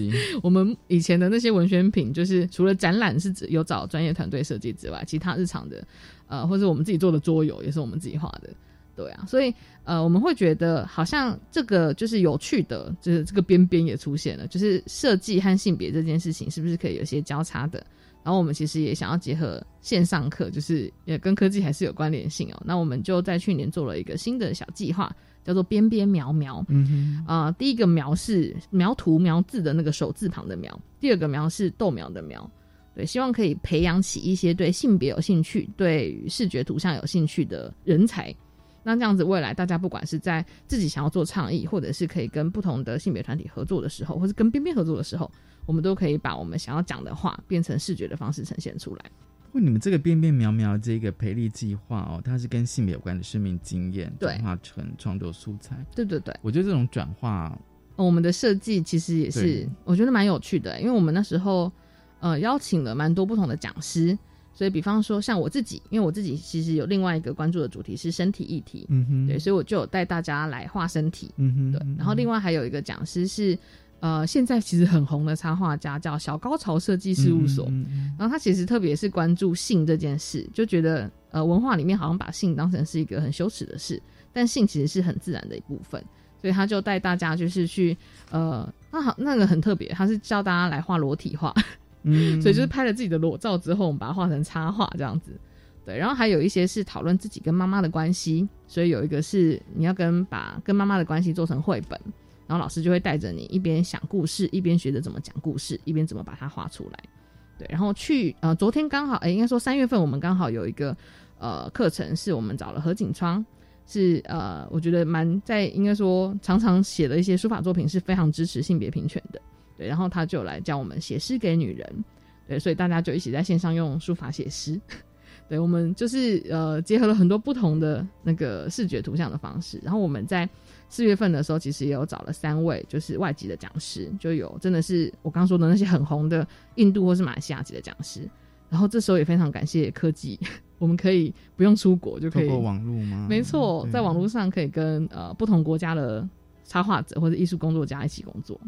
我们以前的那些文宣品，就是除了展览是指有找专业团队设计之外，其他日常的，呃，或者我们自己做的桌游也是我们自己画的。对啊，所以呃，我们会觉得好像这个就是有趣的，就是这个边边也出现了，就是设计和性别这件事情是不是可以有些交叉的？然后我们其实也想要结合线上课，就是也跟科技还是有关联性哦。那我们就在去年做了一个新的小计划，叫做“边边描描”。嗯哼，啊，第一个描是描图描字的那个手字旁的描，第二个描是豆苗的苗。对，希望可以培养起一些对性别有兴趣、对视觉图像有兴趣的人才。那这样子，未来大家不管是在自己想要做倡议，或者是可以跟不同的性别团体合作的时候，或是跟边边合作的时候，我们都可以把我们想要讲的话变成视觉的方式呈现出来。问你们这个边边苗苗这个培力计划哦，它是跟性别有关的生命经验转化成创作素材。对对对，我觉得这种转化，我们的设计其实也是我觉得蛮有趣的，因为我们那时候呃邀请了蛮多不同的讲师。所以，比方说，像我自己，因为我自己其实有另外一个关注的主题是身体议题，嗯哼，对，所以我就有带大家来画身体，嗯哼，对。然后，另外还有一个讲师是，呃，现在其实很红的插画家，叫小高潮设计事务所。嗯然后他其实特别是关注性这件事，就觉得呃，文化里面好像把性当成是一个很羞耻的事，但性其实是很自然的一部分。所以他就带大家就是去，呃，那好，那个很特别，他是教大家来画裸体画。嗯，所以就是拍了自己的裸照之后，我们把它画成插画这样子，对。然后还有一些是讨论自己跟妈妈的关系，所以有一个是你要跟把跟妈妈的关系做成绘本，然后老师就会带着你一边想故事，一边学着怎么讲故事，一边怎么把它画出来。对，然后去呃，昨天刚好哎，应该说三月份我们刚好有一个呃课程，是我们找了何景窗，是呃，我觉得蛮在应该说常常写的一些书法作品是非常支持性别平权的。对，然后他就来教我们写诗给女人，对，所以大家就一起在线上用书法写诗。*laughs* 对，我们就是呃结合了很多不同的那个视觉图像的方式。然后我们在四月份的时候，其实也有找了三位就是外籍的讲师，就有真的是我刚说的那些很红的印度或是马来西亚籍的讲师。然后这时候也非常感谢科技，*laughs* 我们可以不用出国就可以通过网络吗？没错，在网络上可以跟呃不同国家的插画者或者艺术工作家一起工作。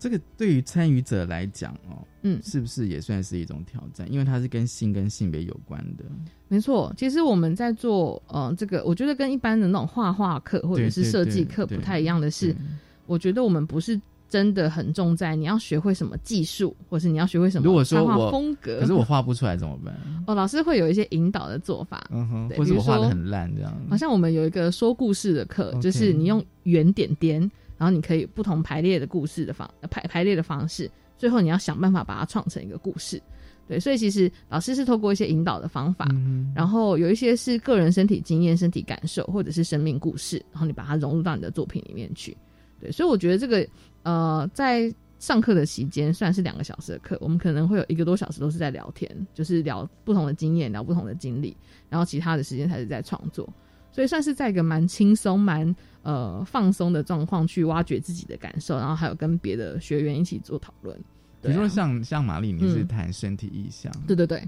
这个对于参与者来讲哦，嗯，是不是也算是一种挑战？因为它是跟性跟性别有关的。没错，其实我们在做呃这个，我觉得跟一般的那种画画课或者是设计课不太一样的是，我觉得我们不是真的很重在你要学会什么技术，或是你要学会什么。如果说我风格，可是我画不出来怎么办？哦，老师会有一些引导的做法，嗯哼，或者我画的很烂这样。好像我们有一个说故事的课，就是你用圆点点。然后你可以不同排列的故事的方排排列的方式，最后你要想办法把它创成一个故事。对，所以其实老师是透过一些引导的方法，然后有一些是个人身体经验、身体感受，或者是生命故事，然后你把它融入到你的作品里面去。对，所以我觉得这个呃，在上课的期间，虽然是两个小时的课，我们可能会有一个多小时都是在聊天，就是聊不同的经验，聊不同的经历，然后其他的时间才是在创作。所以算是在一个蛮轻松、蛮呃放松的状况去挖掘自己的感受，然后还有跟别的学员一起做讨论。比如说像像玛丽，你是谈身体意象，对对对。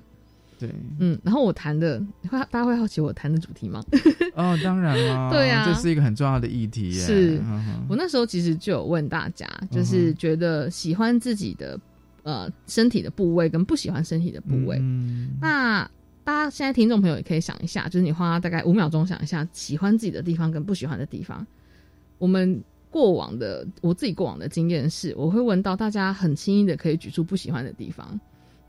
对，嗯，然后我谈的会大家会好奇我谈的主题吗？*laughs* 哦，当然了，对啊，这是一个很重要的议题。是。我那时候其实就有问大家，就是觉得喜欢自己的呃身体的部位跟不喜欢身体的部位，那。大家现在听众朋友也可以想一下，就是你花大概五秒钟想一下，喜欢自己的地方跟不喜欢的地方。我们过往的我自己过往的经验是，我会问到大家很轻易的可以举出不喜欢的地方，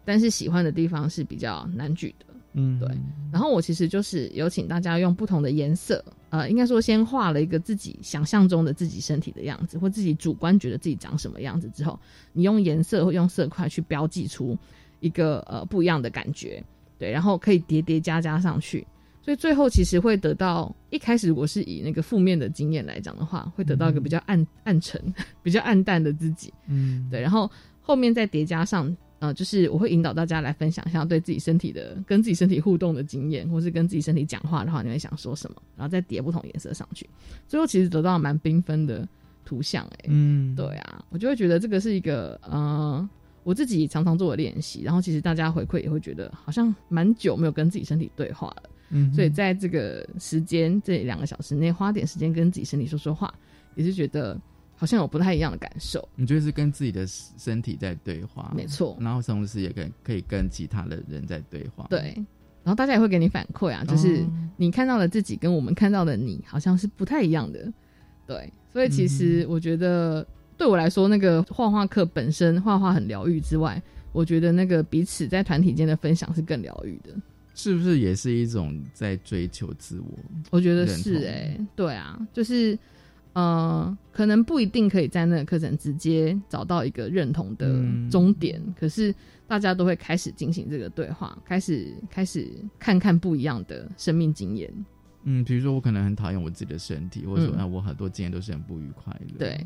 但是喜欢的地方是比较难举的。嗯，对。然后我其实就是有请大家用不同的颜色，呃，应该说先画了一个自己想象中的自己身体的样子，或自己主观觉得自己长什么样子之后，你用颜色或用色块去标记出一个呃不一样的感觉。对，然后可以叠叠加加上去，所以最后其实会得到一开始我是以那个负面的经验来讲的话，会得到一个比较暗暗沉、*laughs* 比较暗淡的自己。嗯，对，然后后面再叠加上，呃，就是我会引导大家来分享一下对自己身体的、跟自己身体互动的经验，或是跟自己身体讲话的话，你会想说什么，然后再叠不同颜色上去，最后其实得到蛮缤纷的图像。哎，嗯，对啊，我就会觉得这个是一个，呃。我自己常常做的练习，然后其实大家回馈也会觉得好像蛮久没有跟自己身体对话了，嗯，所以在这个时间这两个小时内，花点时间跟自己身体说说话，也是觉得好像有不太一样的感受。你觉得是跟自己的身体在对话？没错。然后同时也跟可以跟其他的人在对话。对。然后大家也会给你反馈啊，就是你看到的自己跟我们看到的你好像是不太一样的。对。所以其实我觉得对我来说，那个画画课本身画画很疗愈之外，我觉得那个彼此在团体间的分享是更疗愈的。是不是也是一种在追求自我？我觉得是哎，对啊，就是呃，可能不一定可以在那个课程直接找到一个认同的终点，可是大家都会开始进行这个对话，开始开始看看不一样的生命经验。嗯，比如说我可能很讨厌我自己的身体，或者说啊，我很多经验都是很不愉快的。对。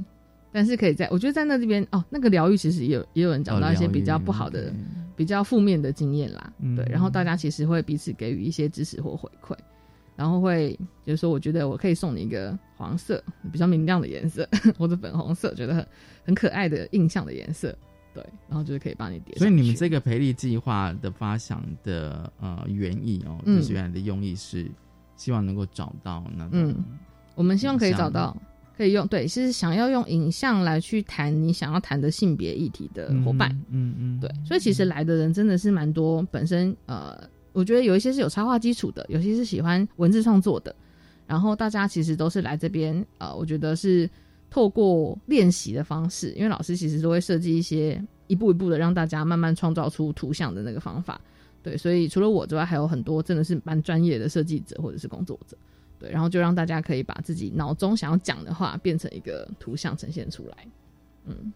但是可以在，我觉得在那这边哦，那个疗愈其实也有也有人讲到一些比较不好的、比较负面的经验啦，对。然后大家其实会彼此给予一些支持或回馈，然后会就是说，我觉得我可以送你一个黄色比较明亮的颜色，*laughs* 或者粉红色，觉得很很可爱的印象的颜色，对。然后就是可以帮你叠。所以你们这个培力计划的发想的呃原意哦，就是原来的用意是希望能够找到那嗯，我们希望可以找到。可以用对，是想要用影像来去谈你想要谈的性别议题的伙伴，嗯嗯，对，所以其实来的人真的是蛮多。本身呃，我觉得有一些是有插画基础的，有些是喜欢文字创作的，然后大家其实都是来这边呃，我觉得是透过练习的方式，因为老师其实都会设计一些一步一步的让大家慢慢创造出图像的那个方法，对，所以除了我之外，还有很多真的是蛮专业的设计者或者是工作者。对，然后就让大家可以把自己脑中想要讲的话变成一个图像呈现出来，嗯，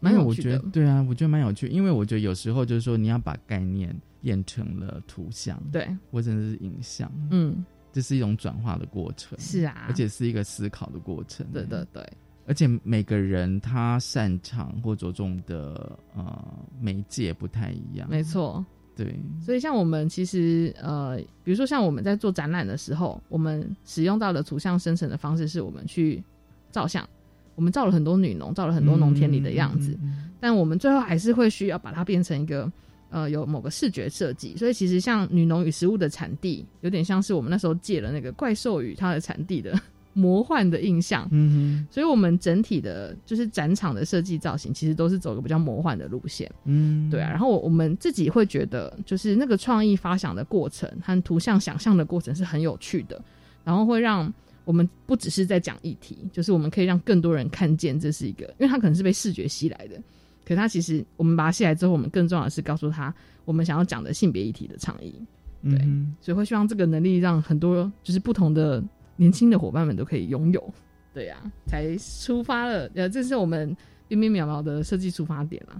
蛮有趣的。对啊，我觉得蛮有趣，因为我觉得有时候就是说你要把概念变成了图像，对，或者是影像，嗯，这是一种转化的过程，是啊，而且是一个思考的过程，对对对，而且每个人他擅长或着重的呃媒介不太一样，没错。对，所以像我们其实呃，比如说像我们在做展览的时候，我们使用到的图像生成的方式是我们去照相，我们照了很多女农，照了很多农田里的样子，但我们最后还是会需要把它变成一个呃有某个视觉设计。所以其实像女农与食物的产地，有点像是我们那时候借了那个怪兽与它的产地的。魔幻的印象，嗯哼，所以我们整体的，就是展场的设计造型，其实都是走个比较魔幻的路线，嗯，对啊。然后我我们自己会觉得，就是那个创意发想的过程和图像想象的过程是很有趣的，然后会让我们不只是在讲议题，就是我们可以让更多人看见这是一个，因为它可能是被视觉吸来的，可它其实我们把它吸来之后，我们更重要的是告诉他我们想要讲的性别议题的倡议，对，所以会希望这个能力让很多就是不同的。年轻的伙伴们都可以拥有，对呀，才出发了。呃，这是我们边边苗苗的设计出发点啊。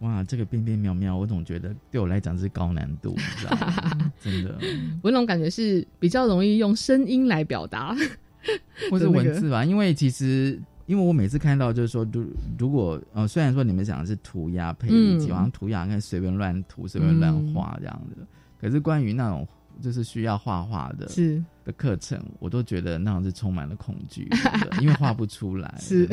哇，这个边边苗苗，我总觉得对我来讲是高难度，*laughs* 真的。我那种感觉是比较容易用声音来表达，*laughs* 或是文字吧。因为其实，因为我每次看到就是说，如如果呃，虽然说你们讲的是涂鸦配一起，好像涂鸦跟随便乱涂、随便乱画这样的，可是关于那种。就是需要画画的，是的课程，我都觉得那样是充满了恐惧，*laughs* 因为画不出来。是，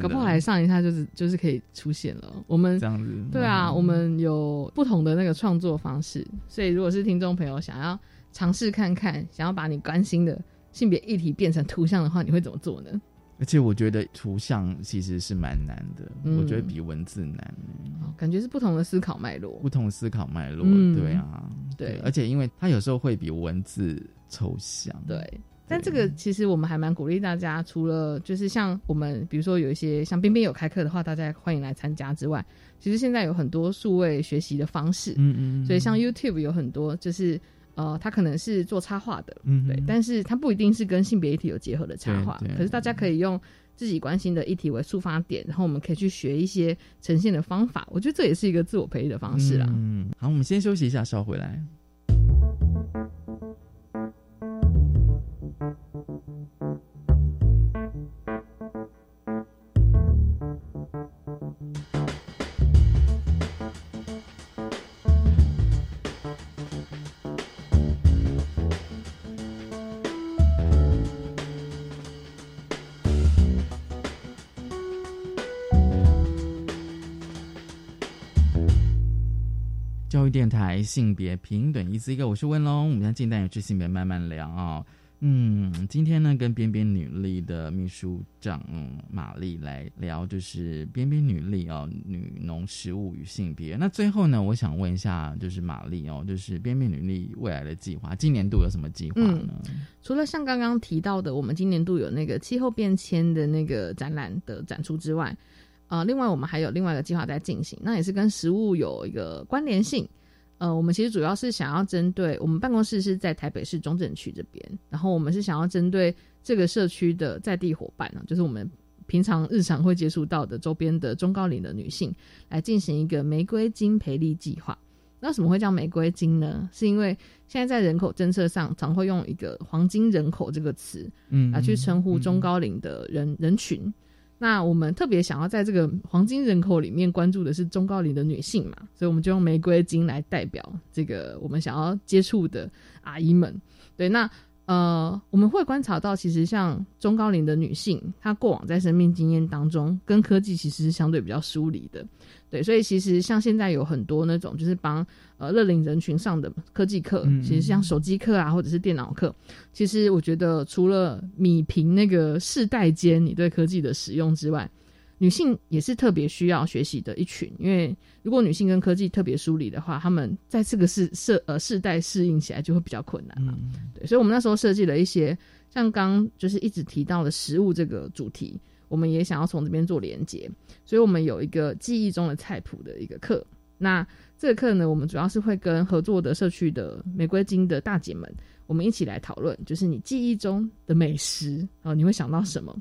搞不好来上一下就是就是可以出现了。我们这样子，对啊，我们有不同的那个创作方式，所以如果是听众朋友想要尝试看看，想要把你关心的性别议题变成图像的话，你会怎么做呢？而且我觉得图像其实是蛮难的，我觉得比文字难。感觉是不同的思考脉络，不同的思考脉络，对啊，对。而且因为它有时候会比文字抽象，对。但这个其实我们还蛮鼓励大家，除了就是像我们，比如说有一些像边边有开课的话，大家欢迎来参加之外，其实现在有很多数位学习的方式，嗯嗯。所以像 YouTube 有很多就是。呃，他可能是做插画的，嗯，对，但是他不一定是跟性别议题有结合的插画，可是大家可以用自己关心的议题为出发点，然后我们可以去学一些呈现的方法，我觉得这也是一个自我培育的方式啦。嗯，好，我们先休息一下，稍回来。教育电台性别平等一字一个，我是温龙。我们将近代有知性别慢慢聊啊。嗯，今天呢，跟边边女力的秘书长玛丽来聊，就是边边女力哦，女农食物与性别。那最后呢，我想问一下，就是玛丽哦，就是边边女力未来的计划，今年度有什么计划呢？除了像刚刚提到的，我们今年度有那个气候变迁的那个展览的展出之外，呃，另外我们还有另外一个计划在进行，那也是跟食物有一个关联性。呃，我们其实主要是想要针对我们办公室是在台北市中正区这边，然后我们是想要针对这个社区的在地伙伴呢，就是我们平常日常会接触到的周边的中高龄的女性，来进行一个玫瑰金培力计划。那什么会叫玫瑰金呢？是因为现在在人口政策上常会用一个黄金人口这个词，嗯，来去称呼中高龄的人人群。那我们特别想要在这个黄金人口里面关注的是中高龄的女性嘛，所以我们就用玫瑰金来代表这个我们想要接触的阿姨们。对，那呃，我们会观察到，其实像中高龄的女性，她过往在生命经验当中跟科技其实是相对比较疏离的。对，所以其实像现在有很多那种就是帮呃乐龄人群上的科技课，其实像手机课啊，或者是电脑课，其实我觉得除了米平那个世代间你对科技的使用之外，女性也是特别需要学习的一群。因为如果女性跟科技特别疏离的话，她们在这个世世呃世代适应起来就会比较困难嘛。对，所以我们那时候设计了一些像刚就是一直提到的食物这个主题。我们也想要从这边做连接，所以我们有一个记忆中的菜谱的一个课。那这个课呢，我们主要是会跟合作的社区的玫瑰金的大姐们，我们一起来讨论，就是你记忆中的美食啊，你会想到什么？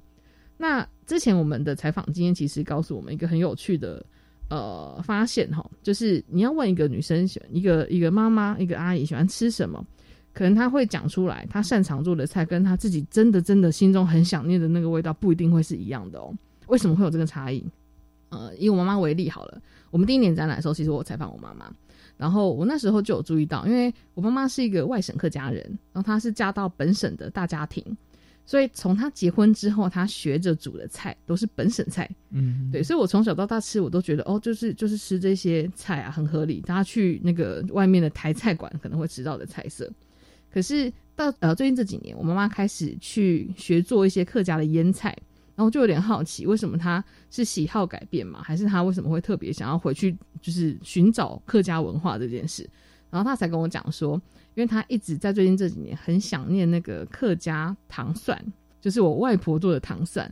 那之前我们的采访经验其实告诉我们一个很有趣的呃发现哈，就是你要问一个女生喜欢一个一个妈妈一个阿姨喜欢吃什么。可能她会讲出来，她擅长做的菜跟她自己真的真的心中很想念的那个味道不一定会是一样的哦。为什么会有这个差异？呃，以我妈妈为例好了，我们第一年展览的时候，其实我采访我妈妈，然后我那时候就有注意到，因为我妈妈是一个外省客家人，然后她是嫁到本省的大家庭，所以从他结婚之后，他学着煮的菜都是本省菜，嗯，对，所以我从小到大吃，我都觉得哦，就是就是吃这些菜啊，很合理。大家去那个外面的台菜馆可能会吃到的菜色。可是到呃最近这几年，我妈妈开始去学做一些客家的腌菜，然后就有点好奇，为什么她是喜好改变嘛，还是她为什么会特别想要回去，就是寻找客家文化这件事？然后她才跟我讲说，因为她一直在最近这几年很想念那个客家糖蒜，就是我外婆做的糖蒜，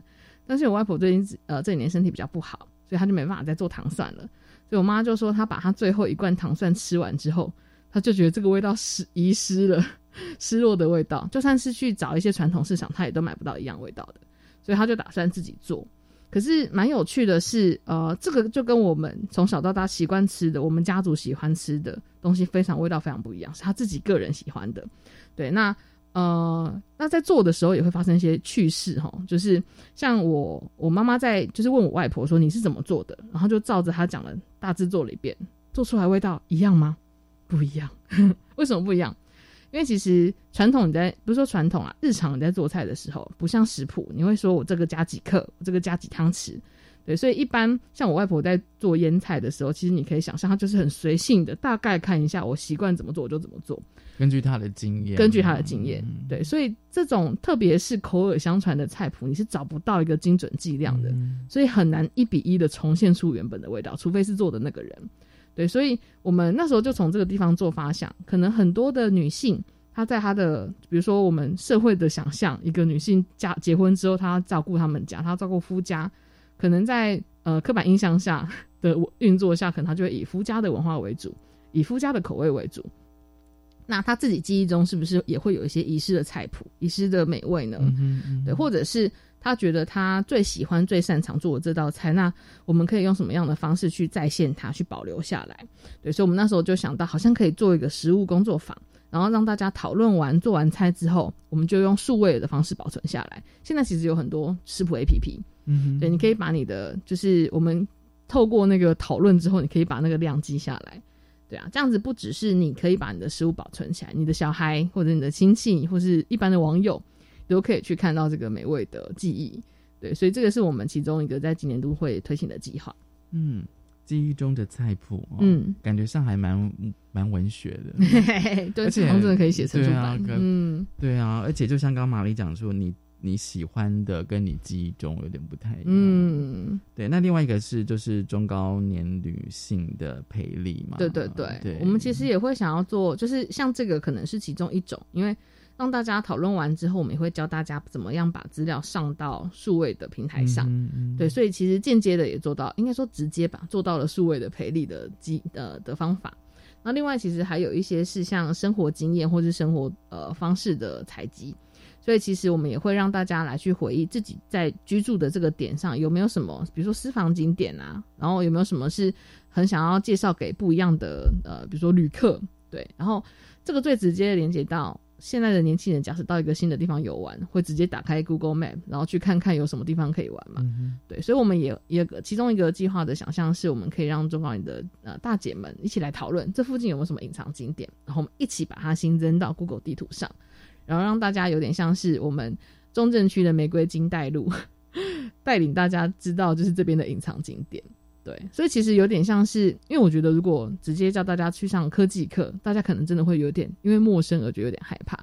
但是我外婆最近呃这几年身体比较不好，所以她就没办法再做糖蒜了。所以我妈就说，她把她最后一罐糖蒜吃完之后，她就觉得这个味道失遗失了。*laughs* 失落的味道，就算是去找一些传统市场，他也都买不到一样味道的，所以他就打算自己做。可是蛮有趣的是，呃，这个就跟我们从小到大习惯吃的，我们家族喜欢吃的东西，非常味道非常不一样，是他自己个人喜欢的。对，那呃，那在做的时候也会发生一些趣事哈，就是像我我妈妈在就是问我外婆说你是怎么做的，然后就照着她讲的大致做了一遍，做出来味道一样吗？不一样，*laughs* 为什么不一样？因为其实传统你在不是说传统啊，日常你在做菜的时候，不像食谱，你会说我这个加几克，我这个加几汤匙，对，所以一般像我外婆在做腌菜的时候，其实你可以想象，她就是很随性的，大概看一下我习惯怎么做我就怎么做，根据她的经验，根据她的经验，对，所以这种特别是口耳相传的菜谱，你是找不到一个精准计量的，所以很难一比一的重现出原本的味道，除非是做的那个人。对，所以我们那时候就从这个地方做发想，可能很多的女性，她在她的，比如说我们社会的想象，一个女性嫁结婚之后，她要照顾他们家，她要照顾夫家，可能在呃刻板印象下 *laughs* 的运作下，可能她就会以夫家的文化为主，以夫家的口味为主。那她自己记忆中是不是也会有一些遗失的菜谱、遗失的美味呢？对，或者是。他觉得他最喜欢、最擅长做的这道菜，那我们可以用什么样的方式去再现它、去保留下来？对，所以我们那时候就想到，好像可以做一个食物工作坊，然后让大家讨论完做完菜之后，我们就用数位的方式保存下来。现在其实有很多食谱 A P P，嗯，对，你可以把你的就是我们透过那个讨论之后，你可以把那个量记下来。对啊，这样子不只是你可以把你的食物保存起来，你的小孩或者你的亲戚或是一般的网友。都可以去看到这个美味的记忆，对，所以这个是我们其中一个在今年都会推行的计划。嗯，记忆中的菜谱，嗯，感觉上还蛮蛮文学的，*laughs* 对，而且真的可以写成书版，嗯，对啊，而且就像刚刚玛丽讲说，你你喜欢的跟你记忆中有点不太一样，嗯，对。那另外一个是就是中高年女性的培力嘛，对对对，我们其实也会想要做，就是像这个可能是其中一种，因为。让大家讨论完之后，我们也会教大家怎么样把资料上到数位的平台上。对，所以其实间接的也做到，应该说直接吧，做到了数位的赔率的机呃的方法。那另外其实还有一些是像生活经验或是生活呃方式的采集。所以其实我们也会让大家来去回忆自己在居住的这个点上有没有什么，比如说私房景点啊，然后有没有什么是很想要介绍给不一样的呃，比如说旅客。对，然后这个最直接连接到。现在的年轻人，假设到一个新的地方游玩，会直接打开 Google Map，然后去看看有什么地方可以玩嘛？对，所以我们也也其中一个计划的想象是，我们可以让中高龄的呃大姐们一起来讨论这附近有没有什么隐藏景点，然后我们一起把它新增到 Google 地图上，然后让大家有点像是我们中正区的玫瑰金带路，*laughs* 带领大家知道就是这边的隐藏景点。对，所以其实有点像是，因为我觉得如果直接叫大家去上科技课，大家可能真的会有点因为陌生而觉得有点害怕。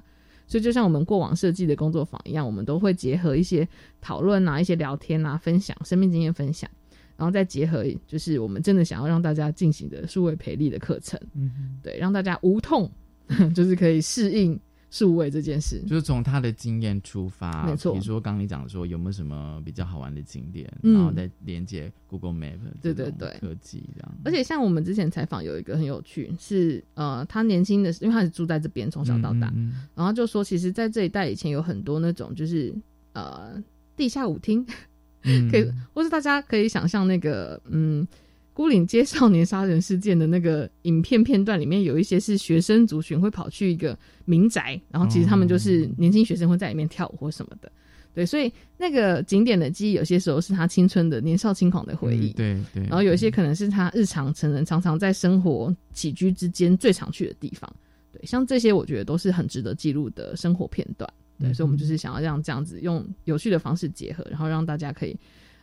所以就像我们过往设计的工作坊一样，我们都会结合一些讨论啊、一些聊天啊、分享生命经验分享，然后再结合就是我们真的想要让大家进行的数位培力的课程，嗯，对，让大家无痛 *laughs* 就是可以适应。数位这件事，就是从他的经验出发，没错。比如说刚你讲说有没有什么比较好玩的景点，然后再连接 Google Map，对对对，科技这样。而且像我们之前采访有一个很有趣，是呃，他年轻的，因为他是住在这边，从小到大，然后就说，其实，在这一代以前有很多那种就是呃地下舞厅，*laughs* 可以，或是大家可以想象那个嗯。孤岭街少年杀人事件的那个影片片段里面，有一些是学生族群会跑去一个民宅，然后其实他们就是年轻学生会在里面跳舞或什么的。对，所以那个景点的记忆，有些时候是他青春的年少轻狂的回忆。对对。然后有一些可能是他日常成人常常在生活起居之间最常去的地方。对，像这些我觉得都是很值得记录的生活片段。对，所以我们就是想要让这样子用有趣的方式结合，然后让大家可以。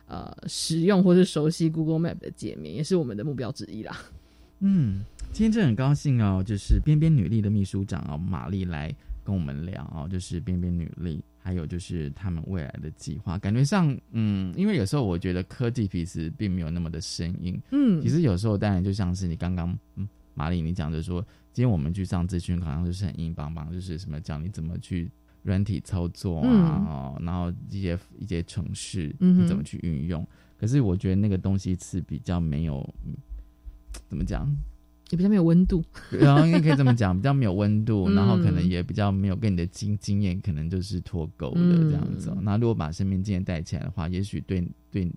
呃，使用或是熟悉 Google Map 的界面，也是我们的目标之一啦。嗯，今天真的很高兴哦，就是边边女力的秘书长哦，玛丽来跟我们聊哦，就是边边女力，还有就是他们未来的计划。感觉上，嗯，因为有时候我觉得科技其实并没有那么的生硬，嗯，其实有时候当然就像是你刚刚，嗯，玛丽你讲的说，今天我们去上咨询，好像就是很硬邦邦，就是什么讲你怎么去。软体操作啊，然后一些一些程式，你怎么去运用？可是我觉得那个东西是比较没有，怎么讲？也比较没有温度。然后应该可以这么讲，比较没有温度，*laughs* 然后可能也比较没有跟你的经经验，可能就是脱钩的这样子。那如果把生命经验带起来的话，也许对对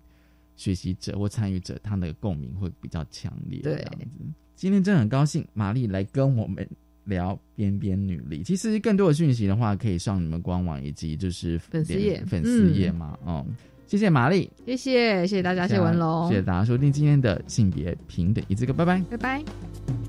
学习者或参与者，他的共鸣会比较强烈。这样子，今天真的很高兴，玛丽来跟我们。聊边边女力，其实更多的讯息的话，可以上你们官网以及就是粉丝页。粉丝页嘛。哦，谢谢玛丽，谢谢谢谢大家，谢文龙，谢谢大家收听今天的性别平等，一这个拜拜，拜拜。